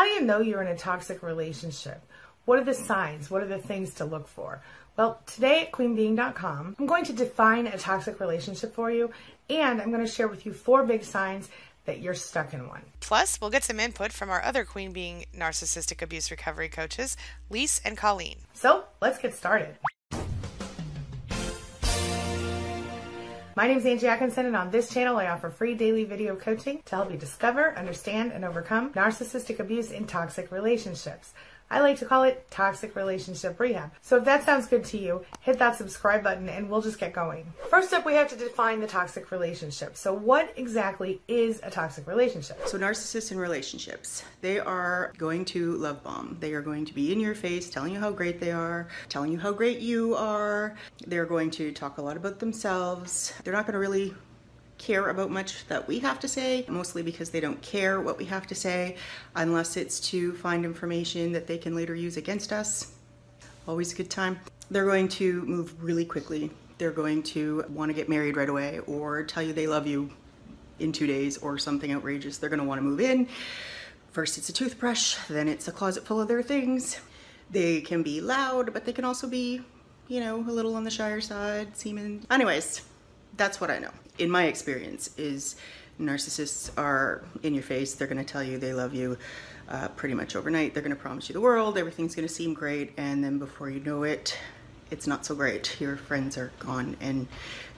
How do you know you're in a toxic relationship? What are the signs? What are the things to look for? Well, today at queenbeeing.com, I'm going to define a toxic relationship for you, and I'm going to share with you four big signs that you're stuck in one. Plus, we'll get some input from our other Queen Beeing narcissistic abuse recovery coaches, Lise and Colleen. So, let's get started. My name is Angie Atkinson, and on this channel, I offer free daily video coaching to help you discover, understand, and overcome narcissistic abuse in toxic relationships. I like to call it toxic relationship rehab. So if that sounds good to you, hit that subscribe button and we'll just get going. First up, we have to define the toxic relationship. So what exactly is a toxic relationship? So narcissists in relationships, they are going to love bomb. They are going to be in your face, telling you how great they are, telling you how great you are. They're going to talk a lot about themselves. They're not going to really care about much that we have to say, mostly because they don't care what we have to say, unless it's to find information that they can later use against us. Always a good time. They're going to move really quickly. They're going to want to get married right away or tell you they love you in two days or something outrageous. They're going to want to move in. First it's a toothbrush, then it's a closet full of their things. They can be loud, but they can also be, you know, a little on the shyer side, semen. Anyways, that's what I know. In my experience is narcissists are in your face. They're going to tell you they love you uh, pretty much overnight. They're going to promise you the world. Everything's going to seem great. And then before you know it it's not so great. Your friends are gone. And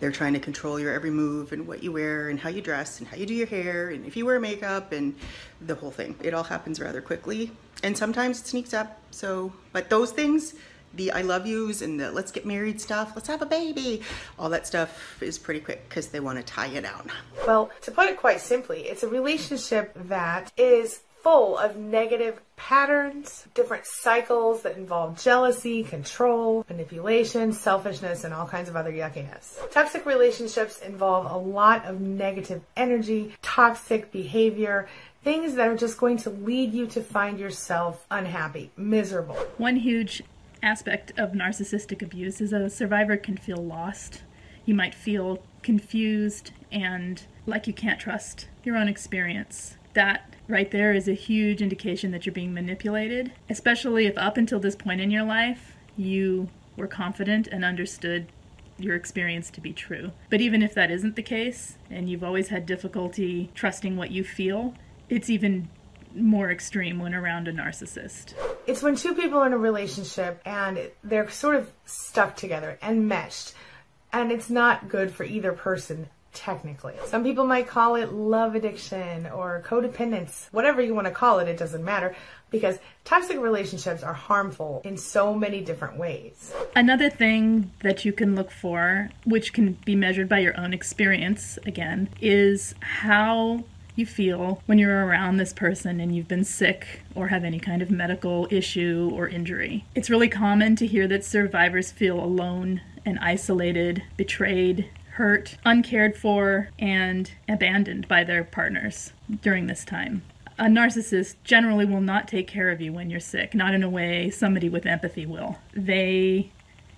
they're trying to control your every move and what you wear and how you dress and how you do your hair and if you wear makeup and the whole thing. It all happens rather quickly. And sometimes it sneaks up. So but those things the I love yous and the let's get married stuff, let's have a baby, all that stuff is pretty quick because they want to tie you down. Well, to put it quite simply, it's a relationship that is full of negative patterns, different cycles that involve jealousy, control, manipulation, selfishness, and all kinds of other yuckiness. Toxic relationships involve a lot of negative energy, toxic behavior, things that are just going to lead you to find yourself unhappy, miserable. One huge aspect of narcissistic abuse is a survivor can feel lost. You might feel confused and like you can't trust your own experience. That right there is a huge indication that you're being manipulated, especially if up until this point in your life you were confident and understood your experience to be true. But even if that isn't the case and you've always had difficulty trusting what you feel, it's even more extreme when around a narcissist. It's when two people are in a relationship and they're sort of stuck together and meshed, and it's not good for either person technically. Some people might call it love addiction or codependence, whatever you want to call it, it doesn't matter because toxic relationships are harmful in so many different ways. Another thing that you can look for, which can be measured by your own experience again, is how you feel when you're around this person and you've been sick or have any kind of medical issue or injury. It's really common to hear that survivors feel alone and isolated, betrayed, hurt, uncared for, and abandoned by their partners during this time. A narcissist generally will not take care of you when you're sick, not in a way somebody with empathy will. They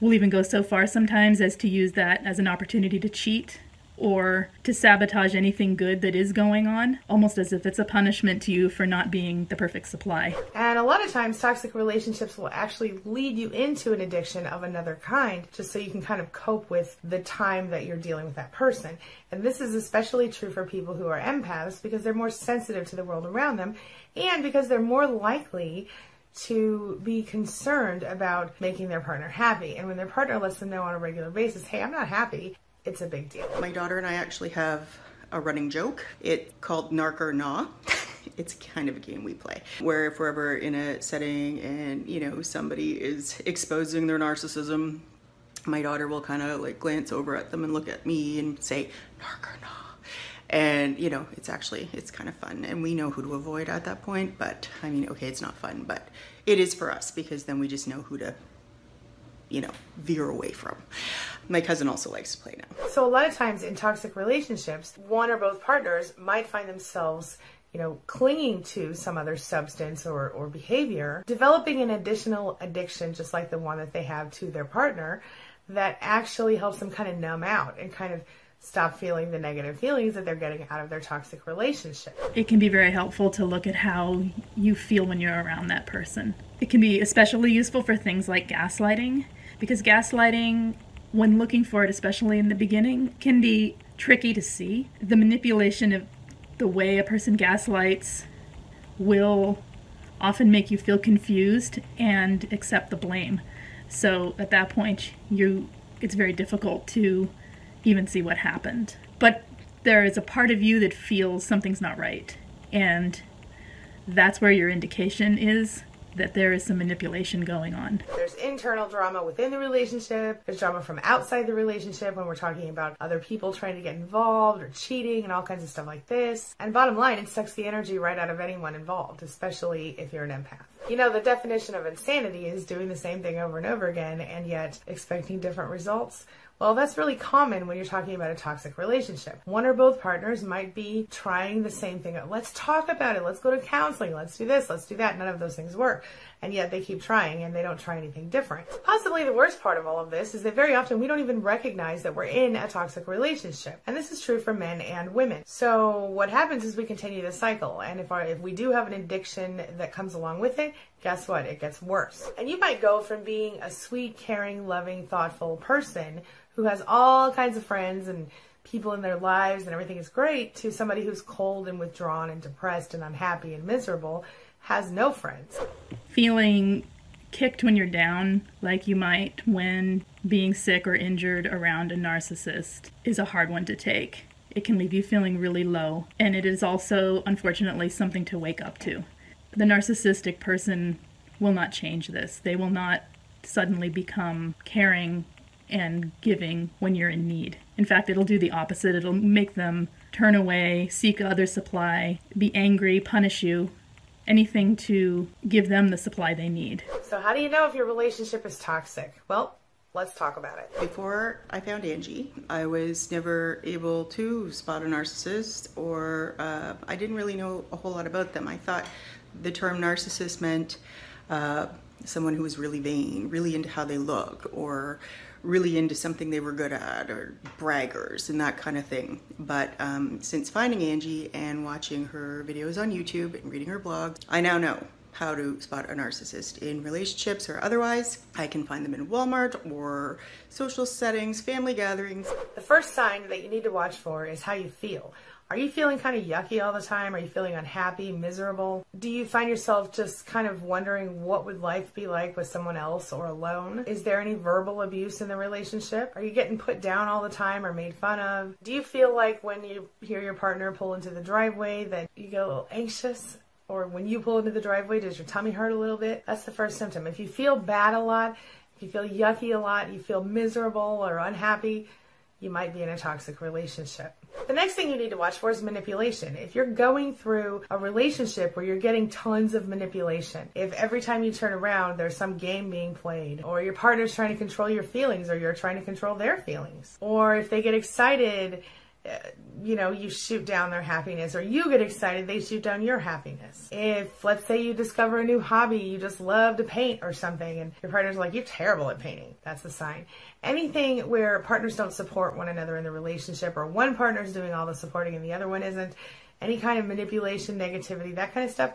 will even go so far sometimes as to use that as an opportunity to cheat or to sabotage anything good that is going on, almost as if it's a punishment to you for not being the perfect supply. And a lot of times, toxic relationships will actually lead you into an addiction of another kind, just so you can kind of cope with the time that you're dealing with that person. And this is especially true for people who are empaths because they're more sensitive to the world around them and because they're more likely to be concerned about making their partner happy. And when their partner lets them know on a regular basis, hey, I'm not happy, it's a big deal. My daughter and I actually have a running joke. It's called Narc or Nah. it's kind of a game we play where if we're ever in a setting and you know somebody is exposing their narcissism, my daughter will kind of like glance over at them and look at me and say Narc or Nah. And you know, it's actually it's kind of fun, and we know who to avoid at that point. But I mean, okay, it's not fun, but it is for us because then we just know who to you know, veer away from. My cousin also likes to play now. So a lot of times in toxic relationships, one or both partners might find themselves you know, clinging to some other substance or, or behavior, developing an additional addiction just like the one that they have to their partner that actually helps them kind of numb out and kind of stop feeling the negative feelings that they're getting out of their toxic relationship. It can be very helpful to look at how you feel when you're around that person. It can be especially useful for things like gaslighting, because gaslighting, when looking for it, especially in the beginning, can be tricky to see. The manipulation of the way a person gaslights will often make you feel confused and accept the blame. So at that point, you it's very difficult to even see what happened. But there is a part of you that feels something's not right. And that's where your indication is that there is some manipulation going on. There's internal drama within the relationship. There's drama from outside the relationship when we're talking about other people trying to get involved or cheating and all kinds of stuff like this. And bottom line, it sucks the energy right out of anyone involved, especially if you're an empath. You know, the definition of insanity is doing the same thing over and over again and yet expecting different results. Well, that's really common when you're talking about a toxic relationship. One or both partners might be trying the same thing. Let's talk about it. Let's go to counseling. Let's do this. Let's do that. None of those things work. And yet they keep trying and they don't try anything different. Possibly the worst part of all of this is that very often we don't even recognize that we're in a toxic relationship. And this is true for men and women. So what happens is we continue the cycle. And if our, if we do have an addiction that comes along with it, guess what? It gets worse. And you might go from being a sweet, caring, loving, thoughtful person who has all kinds of friends and people in their lives and everything is great to somebody who's cold and withdrawn and depressed and unhappy and miserable has no friends. Feeling kicked when you're down, like you might when being sick or injured around a narcissist, is a hard one to take. It can leave you feeling really low, and it is also, unfortunately, something to wake up to. The narcissistic person will not change this. They will not suddenly become caring and giving when you're in need. In fact, it'll do the opposite. It'll make them turn away, seek other supply, be angry, punish you, anything to give them the supply they need. So, how do you know if your relationship is toxic? Well, let's talk about it. Before I found Angie, I was never able to spot a narcissist, or uh, I didn't really know a whole lot about them. I thought the term narcissist meant uh, someone who was really vain, really into how they look, or really into something they were good at or braggers and that kind of thing. But um, since finding Angie and watching her videos on YouTube and reading her blog, I now know how to spot a narcissist in relationships or otherwise. I can find them in Walmart or social settings, family gatherings. The first sign that you need to watch for is how you feel. Are you feeling kind of yucky all the time? Are you feeling unhappy, miserable? Do you find yourself just kind of wondering what would life be like with someone else or alone? Is there any verbal abuse in the relationship? Are you getting put down all the time or made fun of? Do you feel like when you hear your partner pull into the driveway that you get a little anxious? Or when you pull into the driveway, does your tummy hurt a little bit? That's the first symptom. If you feel bad a lot, if you feel yucky a lot, you feel miserable or unhappy, you might be in a toxic relationship. The next thing you need to watch for is manipulation. If you're going through a relationship where you're getting tons of manipulation, if every time you turn around there's some game being played, or your partner's trying to control your feelings, or you're trying to control their feelings, or if they get excited Uh, you know, you shoot down their happiness, or you get excited, they shoot down your happiness. If, let's say, you discover a new hobby, you just love to paint or something, and your partner's like, you're terrible at painting, that's the sign. Anything where partners don't support one another in the relationship, or one partner's doing all the supporting and the other one isn't, any kind of manipulation, negativity, that kind of stuff,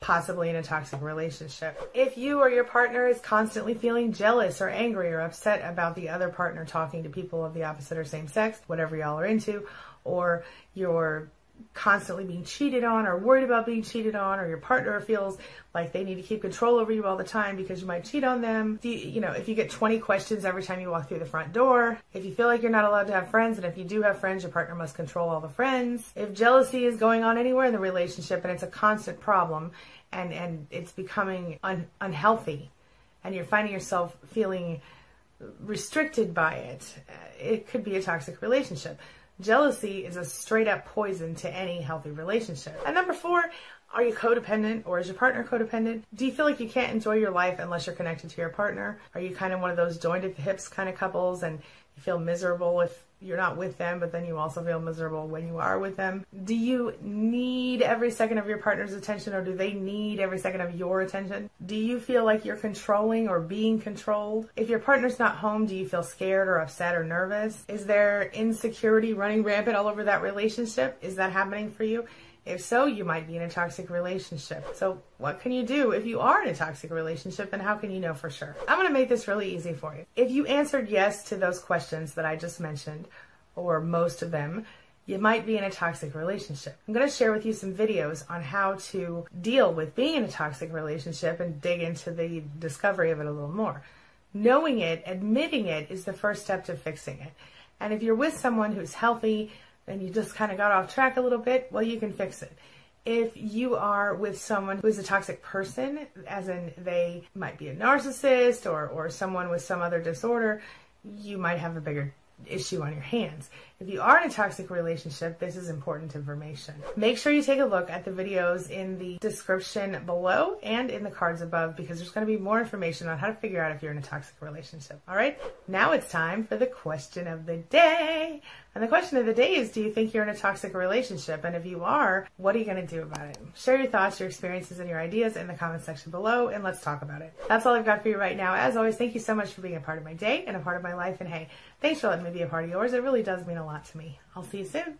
possibly in a toxic relationship. If you or your partner is constantly feeling jealous or angry or upset about the other partner talking to people of the opposite or same sex, whatever y'all are into, or you're constantly being cheated on or worried about being cheated on or your partner feels like they need to keep control over you all the time because you might cheat on them. You, you, know if you get 20 questions every time you walk through the front door if you feel like you're not allowed to have friends and if you do have friends your partner must control all the friends. If jealousy is going on anywhere in the relationship and it's a constant problem and and it's becoming un, unhealthy and you're finding yourself feeling restricted by it it could be a toxic relationship Jealousy is a straight up poison to any healthy relationship. And number four, are you codependent or is your partner codependent? Do you feel like you can't enjoy your life unless you're connected to your partner? Are you kind of one of those joined at the hips kind of couples and you feel miserable if you're not with them, but then you also feel miserable when you are with them? Do you need every second of your partner's attention or do they need every second of your attention? Do you feel like you're controlling or being controlled? If your partner's not home, do you feel scared or upset or nervous? Is there insecurity running rampant all over that relationship? Is that happening for you? If so, you might be in a toxic relationship. So, what can you do if you are in a toxic relationship and how can you know for sure? I'm going to make this really easy for you. If you answered yes to those questions that I just mentioned, or most of them, you might be in a toxic relationship. I'm going to share with you some videos on how to deal with being in a toxic relationship and dig into the discovery of it a little more. Knowing it, admitting it, is the first step to fixing it. And if you're with someone who's healthy, and you just kind of got off track a little bit, well, you can fix it. If you are with someone who is a toxic person, as in they might be a narcissist or, or someone with some other disorder, you might have a bigger issue on your hands. If you are in a toxic relationship, this is important information. Make sure you take a look at the videos in the description below and in the cards above because there's going to be more information on how to figure out if you're in a toxic relationship. All right, now it's time for the question of the day. And the question of the day is Do you think you're in a toxic relationship? And if you are, what are you going to do about it? Share your thoughts, your experiences, and your ideas in the comment section below, and let's talk about it. That's all I've got for you right now. As always, thank you so much for being a part of my day and a part of my life. And hey, thanks for letting me be a part of yours. It really does mean a lot to me. I'll see you soon.